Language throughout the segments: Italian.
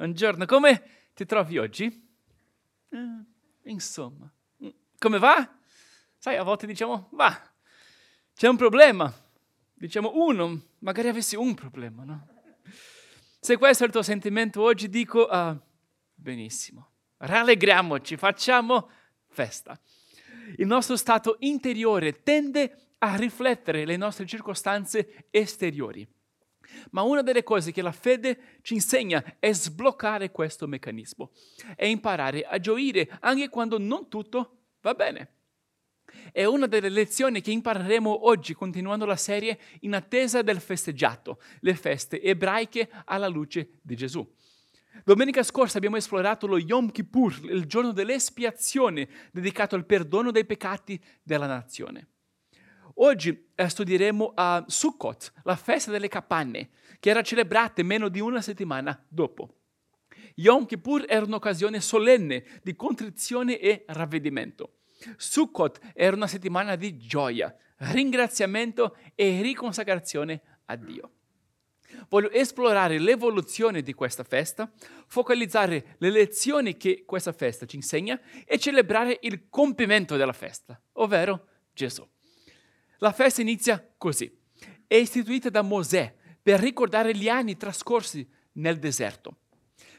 Buongiorno, come ti trovi oggi? Eh, insomma, mm, come va? Sai, a volte diciamo, va, c'è un problema. Diciamo uno, magari avessi un problema, no? Se questo è il tuo sentimento oggi, dico, uh, benissimo, rallegriamoci, facciamo festa. Il nostro stato interiore tende a riflettere le nostre circostanze esteriori. Ma una delle cose che la fede ci insegna è sbloccare questo meccanismo e imparare a gioire anche quando non tutto va bene. È una delle lezioni che impareremo oggi continuando la serie in attesa del festeggiato, le feste ebraiche alla luce di Gesù. Domenica scorsa abbiamo esplorato lo Yom Kippur, il giorno dell'espiazione dedicato al perdono dei peccati della nazione. Oggi eh, studieremo a Sukkot, la festa delle capanne, che era celebrata meno di una settimana dopo. Yom Kippur era un'occasione solenne di contrizione e ravvedimento. Sukkot era una settimana di gioia, ringraziamento e riconsacrazione a Dio. Voglio esplorare l'evoluzione di questa festa, focalizzare le lezioni che questa festa ci insegna e celebrare il compimento della festa, ovvero Gesù. La festa inizia così. È istituita da Mosè per ricordare gli anni trascorsi nel deserto.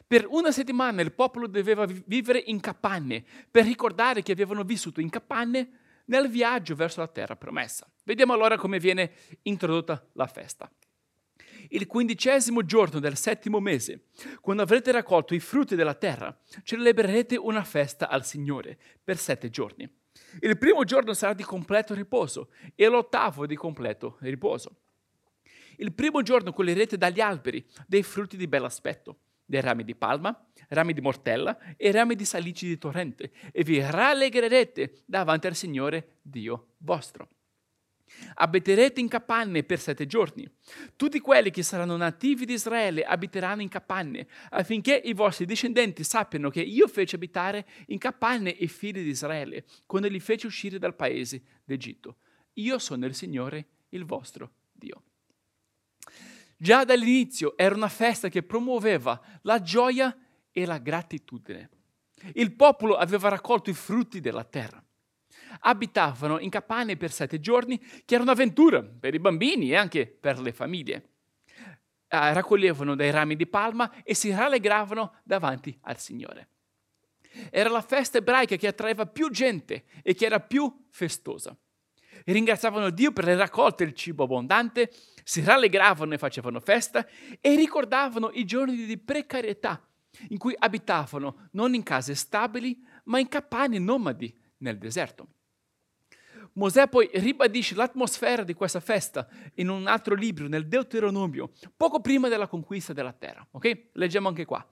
Per una settimana il popolo doveva vivere in capanne per ricordare che avevano vissuto in capanne nel viaggio verso la terra promessa. Vediamo allora come viene introdotta la festa. Il quindicesimo giorno del settimo mese, quando avrete raccolto i frutti della terra, celebrerete una festa al Signore per sette giorni. Il primo giorno sarà di completo riposo e l'ottavo di completo riposo. Il primo giorno coglierete dagli alberi dei frutti di bell'aspetto, dei rami di palma, rami di mortella e rami di salici di torrente, e vi rallegrerete davanti al Signore Dio vostro. Abiterete in capanne per sette giorni. Tutti quelli che saranno nativi di Israele abiteranno in capanne, affinché i vostri discendenti sappiano che io feci abitare in capanne i figli di Israele, quando li feci uscire dal paese d'Egitto. Io sono il Signore, il vostro Dio. Già dall'inizio era una festa che promuoveva la gioia e la gratitudine. Il popolo aveva raccolto i frutti della terra abitavano in capanne per sette giorni, che era un'avventura per i bambini e anche per le famiglie. Eh, raccoglievano dei rami di palma e si rallegravano davanti al Signore. Era la festa ebraica che attraeva più gente e che era più festosa. Ringraziavano Dio per le raccolte del cibo abbondante, si rallegravano e facevano festa e ricordavano i giorni di precarietà in cui abitavano non in case stabili, ma in capanne nomadi nel deserto. Mosè poi ribadisce l'atmosfera di questa festa in un altro libro, nel Deuteronomio, poco prima della conquista della terra. Ok? Leggiamo anche qua.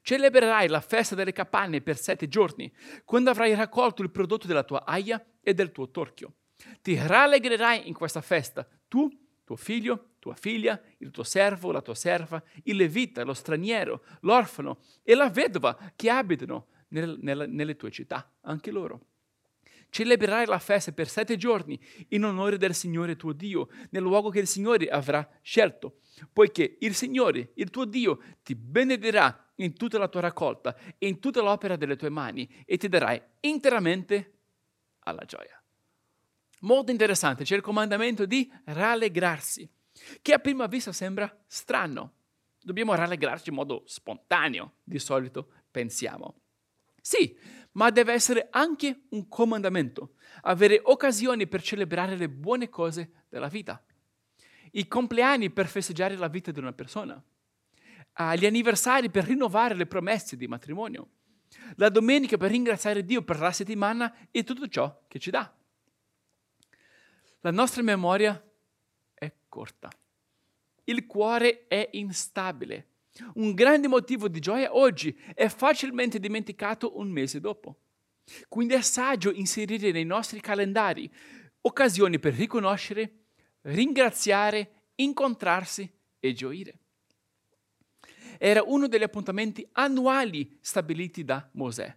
Celebrerai la festa delle capanne per sette giorni, quando avrai raccolto il prodotto della tua aia e del tuo torchio. Ti rallegrerai in questa festa, tu, tuo figlio, tua figlia, il tuo servo, la tua serva, il levita, lo straniero, l'orfano e la vedova che abitano nel, nel, nelle tue città, anche loro. Celebrerai la festa per sette giorni in onore del Signore tuo Dio, nel luogo che il Signore avrà scelto, poiché il Signore, il tuo Dio, ti benedirà in tutta la tua raccolta e in tutta l'opera delle tue mani e ti darai interamente alla gioia. Molto interessante, c'è il comandamento di rallegrarsi, che a prima vista sembra strano. Dobbiamo rallegrarci in modo spontaneo, di solito pensiamo. Sì, ma deve essere anche un comandamento, avere occasioni per celebrare le buone cose della vita. I compleanni per festeggiare la vita di una persona, ah, gli anniversari per rinnovare le promesse di matrimonio, la domenica per ringraziare Dio per la settimana e tutto ciò che ci dà. La nostra memoria è corta, il cuore è instabile un grande motivo di gioia oggi è facilmente dimenticato un mese dopo. Quindi è saggio inserire nei nostri calendari occasioni per riconoscere, ringraziare, incontrarsi e gioire. Era uno degli appuntamenti annuali stabiliti da Mosè.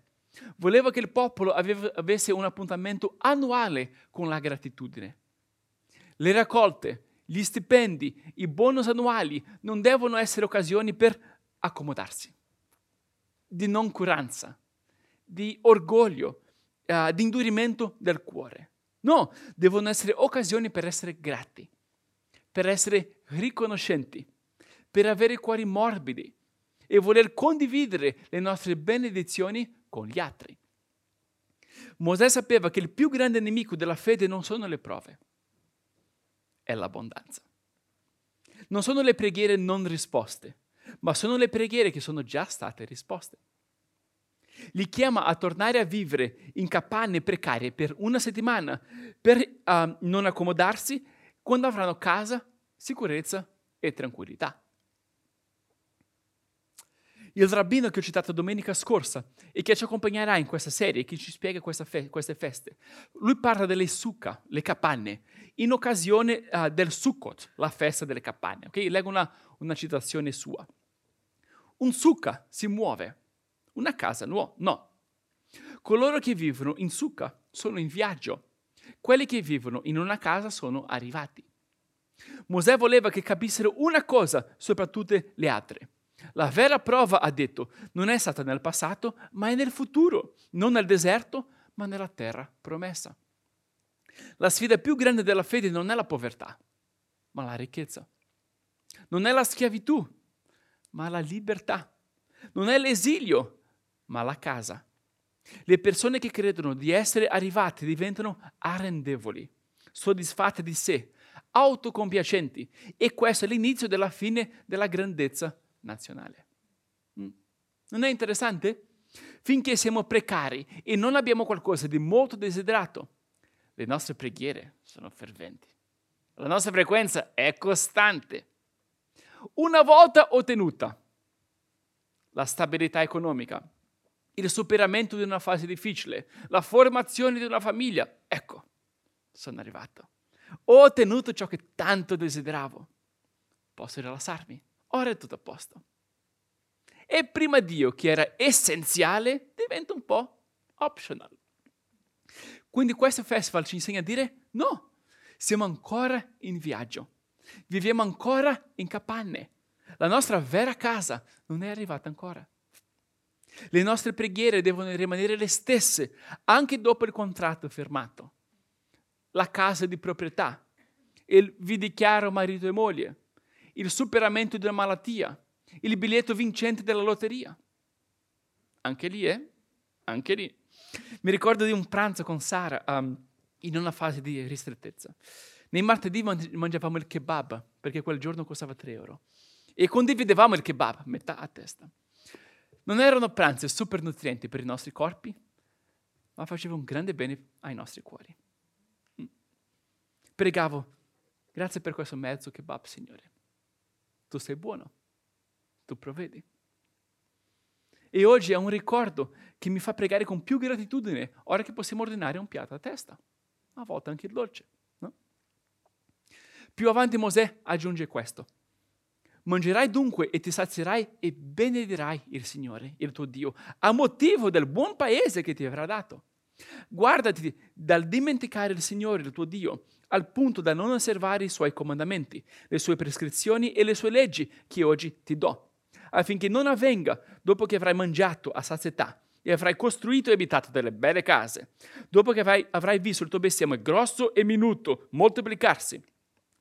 Voleva che il popolo avesse un appuntamento annuale con la gratitudine. Le raccolte, gli stipendi, i bonus annuali non devono essere occasioni per accomodarsi, di noncuranza, di orgoglio, uh, di indurimento del cuore. No, devono essere occasioni per essere grati, per essere riconoscenti, per avere cuori morbidi e voler condividere le nostre benedizioni con gli altri. Mosè sapeva che il più grande nemico della fede non sono le prove, è l'abbondanza. Non sono le preghiere non risposte, ma sono le preghiere che sono già state risposte. Li chiama a tornare a vivere in capanne precarie per una settimana, per uh, non accomodarsi quando avranno casa, sicurezza e tranquillità. Il rabbino che ho citato domenica scorsa e che ci accompagnerà in questa serie, che ci spiega fe- queste feste, lui parla delle succa, le capanne, in occasione uh, del Sukkot, la festa delle capanne. Okay? Leggo una, una citazione sua. Un succa si muove, una casa nuova, no. Coloro che vivono in succa sono in viaggio, quelli che vivono in una casa sono arrivati. Mosè voleva che capissero una cosa sopra tutte le altre la vera prova, ha detto, non è stata nel passato, ma è nel futuro, non nel deserto, ma nella terra promessa. La sfida più grande della fede non è la povertà, ma la ricchezza. Non è la schiavitù, ma la libertà. Non è l'esilio, ma la casa. Le persone che credono di essere arrivate diventano arrendevoli, soddisfatte di sé, autocompiacenti e questo è l'inizio della fine della grandezza nazionale. Mm. Non è interessante? Finché siamo precari e non abbiamo qualcosa di molto desiderato, le nostre preghiere sono ferventi. La nostra frequenza è costante. Una volta ottenuta la stabilità economica, il superamento di una fase difficile, la formazione di una famiglia, ecco, sono arrivato. Ho ottenuto ciò che tanto desideravo. Posso rilassarmi? Ora è tutto a posto. E prima Dio, che era essenziale, diventa un po' optional. Quindi questo festival ci insegna a dire no, siamo ancora in viaggio, viviamo ancora in capanne, la nostra vera casa non è arrivata ancora. Le nostre preghiere devono rimanere le stesse anche dopo il contratto firmato. La casa di proprietà, il vi dichiaro marito e moglie, il superamento di una malattia, il biglietto vincente della lotteria. Anche lì, eh? Anche lì. Mi ricordo di un pranzo con Sara um, in una fase di ristrettezza. Nei martedì mangiavamo il kebab, perché quel giorno costava 3 euro. E condividevamo il kebab, metà a testa. Non erano pranzi super nutrienti per i nostri corpi, ma facevano un grande bene ai nostri cuori. Mm. Pregavo, grazie per questo mezzo kebab, Signore tu sei buono, tu provvedi. E oggi è un ricordo che mi fa pregare con più gratitudine, ora che possiamo ordinare un piatto a testa, a volte anche il dolce. No? Più avanti Mosè aggiunge questo. Mangerai dunque e ti sazierai e benedirai il Signore, il tuo Dio, a motivo del buon paese che ti avrà dato. Guardati dal dimenticare il Signore, il tuo Dio, al punto da non osservare i suoi comandamenti, le sue prescrizioni e le sue leggi che oggi ti do, affinché non avvenga dopo che avrai mangiato a sazietà e avrai costruito e abitato delle belle case, dopo che avrai, avrai visto il tuo bestiame grosso e minuto moltiplicarsi,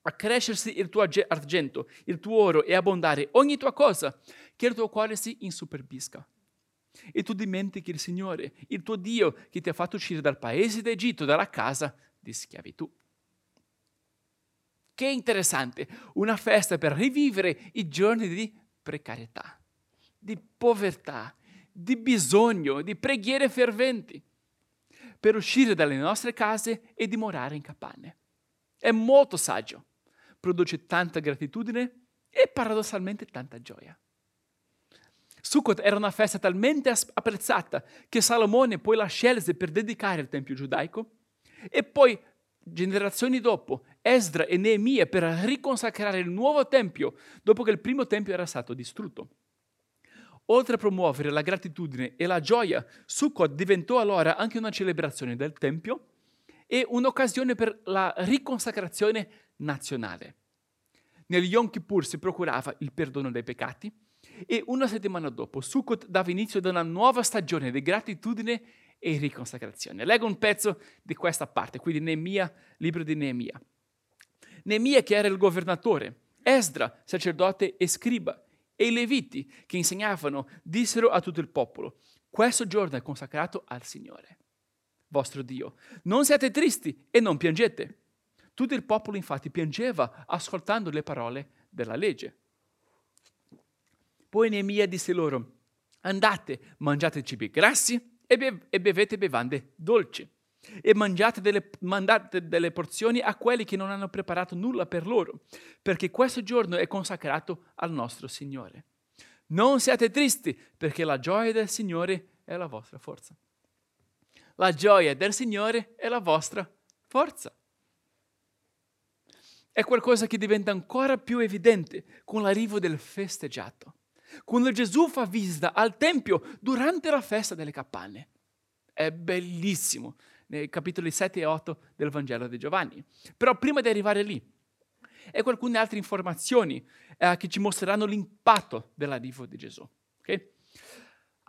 accrescersi il tuo argento, il tuo oro e abbondare ogni tua cosa, che il tuo cuore si insuperbisca. E tu dimentichi il Signore, il tuo Dio, che ti ha fatto uscire dal paese d'Egitto, dalla casa di schiavitù. Che interessante, una festa per rivivere i giorni di precarietà, di povertà, di bisogno, di preghiere ferventi, per uscire dalle nostre case e dimorare in capanne. È molto saggio, produce tanta gratitudine e paradossalmente tanta gioia. Sukkot era una festa talmente apprezzata che Salomone poi la scelse per dedicare il Tempio giudaico e poi generazioni dopo, Esdra e Neemia per riconsacrare il nuovo Tempio dopo che il primo Tempio era stato distrutto. Oltre a promuovere la gratitudine e la gioia, Sukkot diventò allora anche una celebrazione del Tempio e un'occasione per la riconsacrazione nazionale. Nel Yom Kippur si procurava il perdono dei peccati E una settimana dopo, Sukkot dava inizio ad una nuova stagione di gratitudine e riconsacrazione. Leggo un pezzo di questa parte, quindi Neemia, libro di Neemia. Neemia che era il governatore, Esdra, sacerdote e scriba, e i leviti che insegnavano dissero a tutto il popolo, questo giorno è consacrato al Signore, vostro Dio. Non siate tristi e non piangete. Tutto il popolo infatti piangeva ascoltando le parole della legge. Poi Neemia disse loro, andate, mangiate cibi grassi e, be- e bevete bevande dolci e mangiate delle, mandate delle porzioni a quelli che non hanno preparato nulla per loro, perché questo giorno è consacrato al nostro Signore. Non siate tristi, perché la gioia del Signore è la vostra forza. La gioia del Signore è la vostra forza. È qualcosa che diventa ancora più evidente con l'arrivo del festeggiato. Quando Gesù fa visita al Tempio durante la festa delle capanne. È bellissimo nei capitoli 7 e 8 del Vangelo di Giovanni. Però prima di arrivare lì, ecco alcune altre informazioni eh, che ci mostreranno l'impatto dell'arrivo di Gesù. Okay?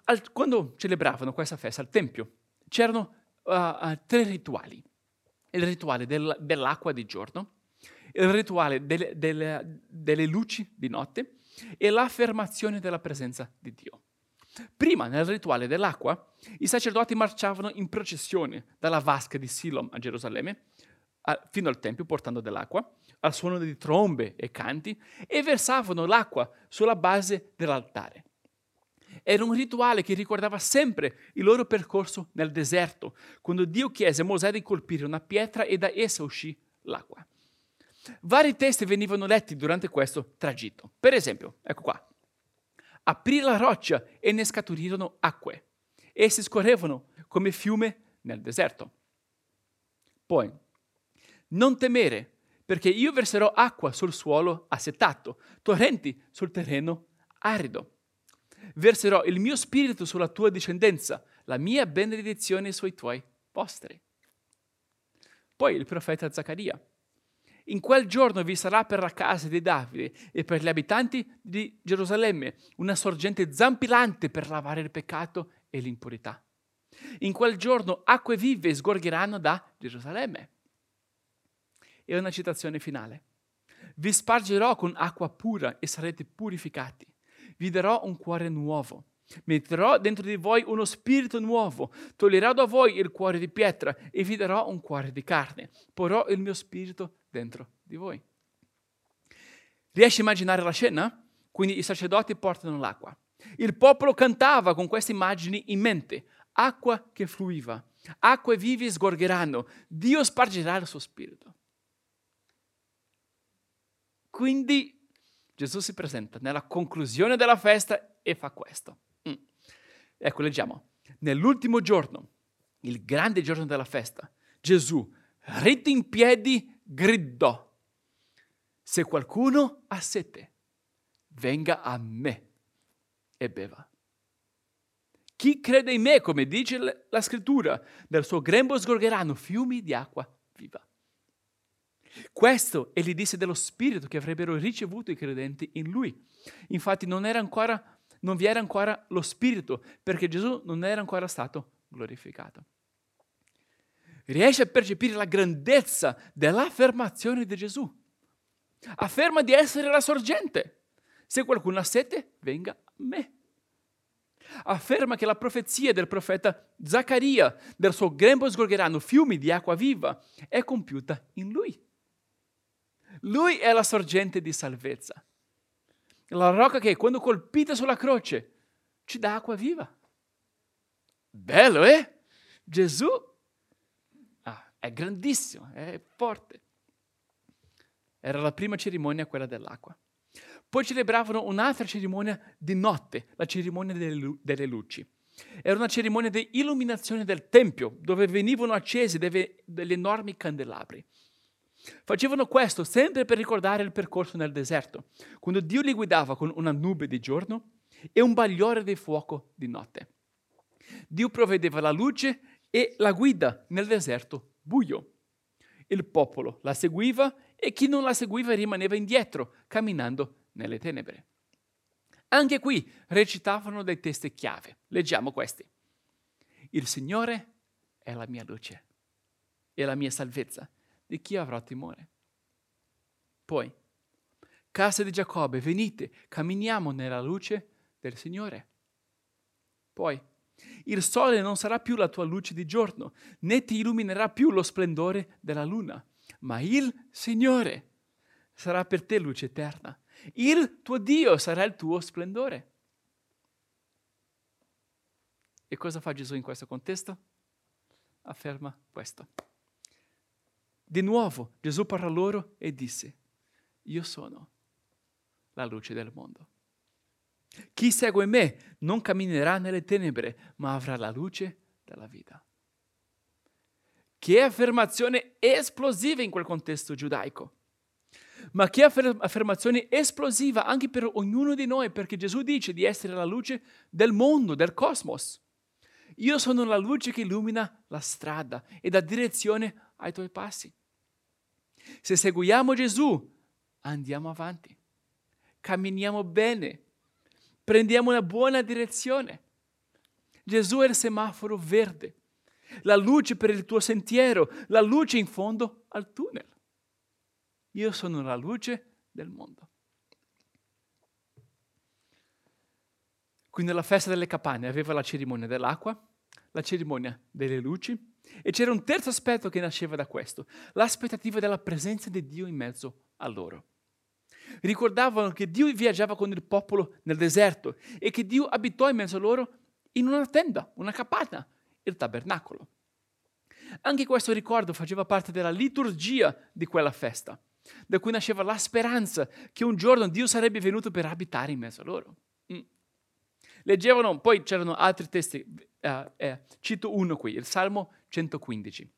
Al, quando celebravano questa festa al Tempio, c'erano uh, uh, tre rituali. Il rituale del, dell'acqua di giorno, il rituale delle, delle, delle luci di notte e l'affermazione della presenza di Dio. Prima, nel rituale dell'acqua, i sacerdoti marciavano in processione dalla vasca di Silom a Gerusalemme fino al Tempio portando dell'acqua, al suono di trombe e canti, e versavano l'acqua sulla base dell'altare. Era un rituale che ricordava sempre il loro percorso nel deserto, quando Dio chiese a Mosè di colpire una pietra e da essa uscì l'acqua. Vari testi venivano letti durante questo tragitto. Per esempio, ecco qua, aprì la roccia e ne scaturirono acque. Esse scorrevano come fiume nel deserto. Poi, non temere, perché io verserò acqua sul suolo assetato, torrenti sul terreno arido. Verserò il mio spirito sulla tua discendenza, la mia benedizione sui tuoi posteri. Poi il profeta Zaccaria in quel giorno vi sarà per la casa di Davide e per gli abitanti di Gerusalemme una sorgente zampillante per lavare il peccato e l'impurità. In quel giorno acque vive sgorgeranno da Gerusalemme. E una citazione finale. Vi spargerò con acqua pura e sarete purificati. Vi darò un cuore nuovo. Metterò dentro di voi uno spirito nuovo, toglierò da voi il cuore di pietra e vi darò un cuore di carne. Porrò il mio spirito dentro di voi. Riesci a immaginare la scena? Quindi i sacerdoti portano l'acqua. Il popolo cantava con queste immagini in mente. Acqua che fluiva, acque vive sgorgeranno, Dio spargerà il suo spirito. Quindi Gesù si presenta nella conclusione della festa e fa questo. Ecco, leggiamo. Nell'ultimo giorno, il grande giorno della festa, Gesù, ritto in piedi, gridò, se qualcuno ha sete, venga a me e beva. Chi crede in me, come dice la scrittura, dal suo grembo sgorgeranno fiumi di acqua viva. Questo egli disse dello Spirito che avrebbero ricevuto i credenti in lui. Infatti non, ancora, non vi era ancora lo Spirito, perché Gesù non era ancora stato glorificato riesce a percepire la grandezza dell'affermazione di Gesù. Afferma di essere la sorgente. Se qualcuno ha sete, venga a me. Afferma che la profezia del profeta Zaccaria del suo grembo sgorgeranno fiumi di acqua viva è compiuta in lui. Lui è la sorgente di salvezza. La rocca che quando colpita sulla croce ci dà acqua viva. Bello, eh? Gesù è grandissimo, è forte. Era la prima cerimonia quella dell'acqua. Poi celebravano un'altra cerimonia di notte, la cerimonia delle, delle luci. Era una cerimonia di illuminazione del Tempio, dove venivano accesi delle, degli enormi candelabri. Facevano questo sempre per ricordare il percorso nel deserto, quando Dio li guidava con una nube di giorno e un bagliore di fuoco di notte. Dio provvedeva la luce e la guida nel deserto buio. Il popolo la seguiva e chi non la seguiva rimaneva indietro, camminando nelle tenebre. Anche qui recitavano dei testi chiave. Leggiamo questi. Il Signore è la mia luce e la mia salvezza. Di chi avrò timore? Poi, casa di Giacobbe, venite, camminiamo nella luce del Signore. Poi, il sole non sarà più la tua luce di giorno, né ti illuminerà più lo splendore della luna, ma il Signore sarà per te luce eterna. Il tuo Dio sarà il tuo splendore. E cosa fa Gesù in questo contesto? Afferma questo. Di nuovo Gesù parla loro e disse, io sono la luce del mondo. Chi segue me non camminerà nelle tenebre, ma avrà la luce della vita. Che affermazione esplosiva in quel contesto giudaico. Ma che affermazione esplosiva anche per ognuno di noi, perché Gesù dice di essere la luce del mondo, del cosmos. Io sono la luce che illumina la strada e dà direzione ai tuoi passi. Se seguiamo Gesù, andiamo avanti, camminiamo bene, prendiamo una buona direzione. Gesù è il semaforo verde, la luce per il tuo sentiero, la luce in fondo al tunnel. Io sono la luce del mondo. Quindi la festa delle capanne aveva la cerimonia dell'acqua, la cerimonia delle luci e c'era un terzo aspetto che nasceva da questo, l'aspettativa della presenza di Dio in mezzo a loro ricordavano che Dio viaggiava con il popolo nel deserto e che Dio abitò in mezzo a loro in una tenda, una capanna, il tabernacolo. Anche questo ricordo faceva parte della liturgia di quella festa, da cui nasceva la speranza che un giorno Dio sarebbe venuto per abitare in mezzo a loro. Mm. Leggevano, poi c'erano altri testi, eh, eh, cito uno qui, il Salmo 115.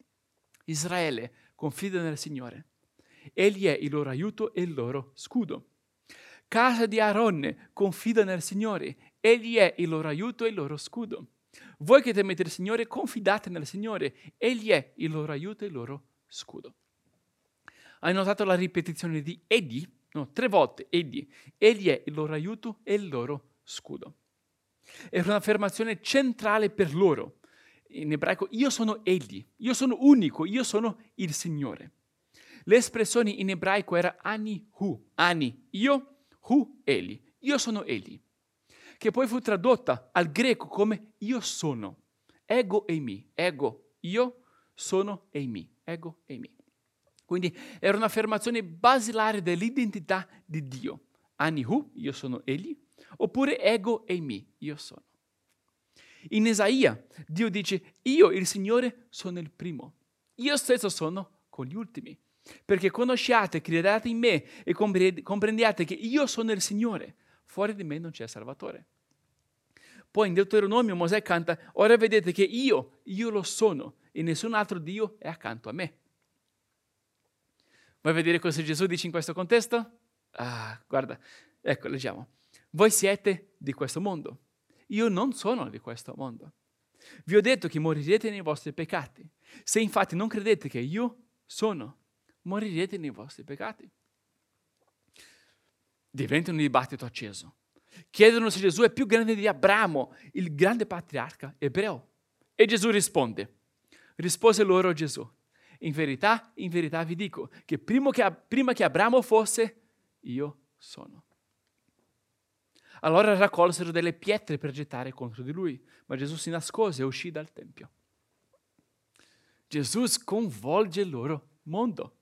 Israele confida nel Signore Egli è il loro aiuto e il loro scudo. Casa di Aaronne, confida nel Signore. Egli è il loro aiuto e il loro scudo. Voi che temete il Signore, confidate nel Signore. Egli è il loro aiuto e il loro scudo. Hai notato la ripetizione di Egli? No, tre volte Egli. Egli è il loro aiuto e il loro scudo. È un'affermazione centrale per loro. In ebraico, io sono Egli, io sono unico, io sono il Signore. L'espressione in ebraico era ani hu, ani, io, hu, egli. Io sono egli. Che poi fu tradotta al greco come io sono. Ego e mi. Ego, io sono e mi. Ego e mi. Quindi era un'affermazione basilare dell'identità di Dio. Anihu, io sono egli, oppure ego e mi, io sono. In Isaia Dio dice, io il Signore sono il primo, io stesso sono con gli ultimi perché conosciate, credete in me e comprendiate che io sono il Signore. Fuori di me non c'è Salvatore. Poi in Deuteronomio Mosè canta, ora vedete che io, io lo sono e nessun altro Dio è accanto a me. Vuoi vedere cosa Gesù dice in questo contesto? Ah, guarda, ecco, leggiamo. Voi siete di questo mondo. Io non sono di questo mondo. Vi ho detto che morirete nei vostri peccati. Se infatti non credete che io sono, morirete nei vostri peccati. Diventa un dibattito acceso. Chiedono se Gesù è più grande di Abramo, il grande patriarca ebreo. E Gesù risponde. Rispose loro Gesù. In verità, in verità vi dico che prima che, prima che Abramo fosse, io sono. Allora raccolsero delle pietre per gettare contro di lui, ma Gesù si nascose e uscì dal Tempio. Gesù sconvolge il loro mondo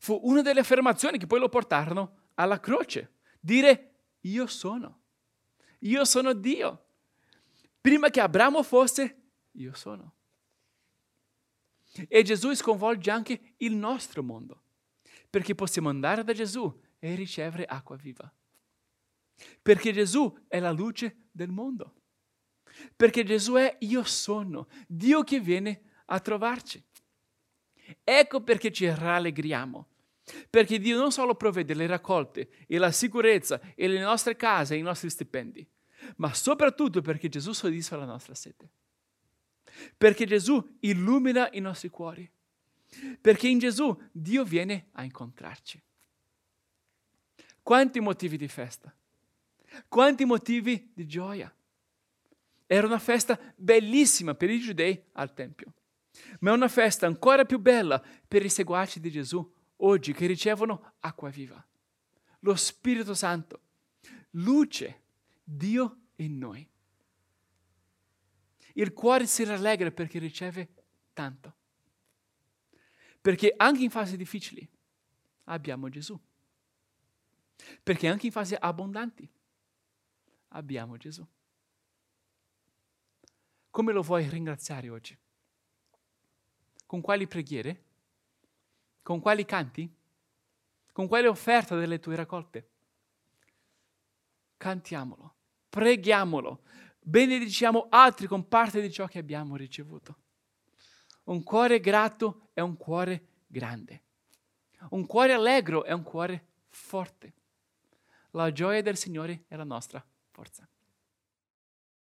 fu una delle affermazioni che poi lo portarono alla croce. Dire io sono. Io sono Dio. Prima che Abramo fosse, io sono. E Gesù sconvolge anche il nostro mondo, perché possiamo andare da Gesù e ricevere acqua viva. Perché Gesù è la luce del mondo. Perché Gesù è io sono, Dio che viene a trovarci. Ecco perché ci rallegriamo. Perché Dio non solo provvede le raccolte e la sicurezza e le nostre case e i nostri stipendi, ma soprattutto perché Gesù soddisfa la nostra sete. Perché Gesù illumina i nostri cuori. Perché in Gesù Dio viene a incontrarci. Quanti motivi di festa. Quanti motivi di gioia. Era una festa bellissima per i giudei al Tempio, ma è una festa ancora più bella per i seguaci di Gesù oggi che ricevono acqua viva, lo Spirito Santo, luce, Dio in noi. Il cuore si rallegra perché riceve tanto. Perché anche in fasi difficili abbiamo Gesù. Perché anche in fasi abbondanti abbiamo Gesù. Come lo vuoi ringraziare oggi? Con quali preghiere? Con quali canti? Con quale offerta delle tue raccolte? Cantiamolo, preghiamolo, benediciamo altri con parte di ciò che abbiamo ricevuto. Un cuore grato è un cuore grande. Un cuore allegro è un cuore forte. La gioia del Signore è la nostra forza.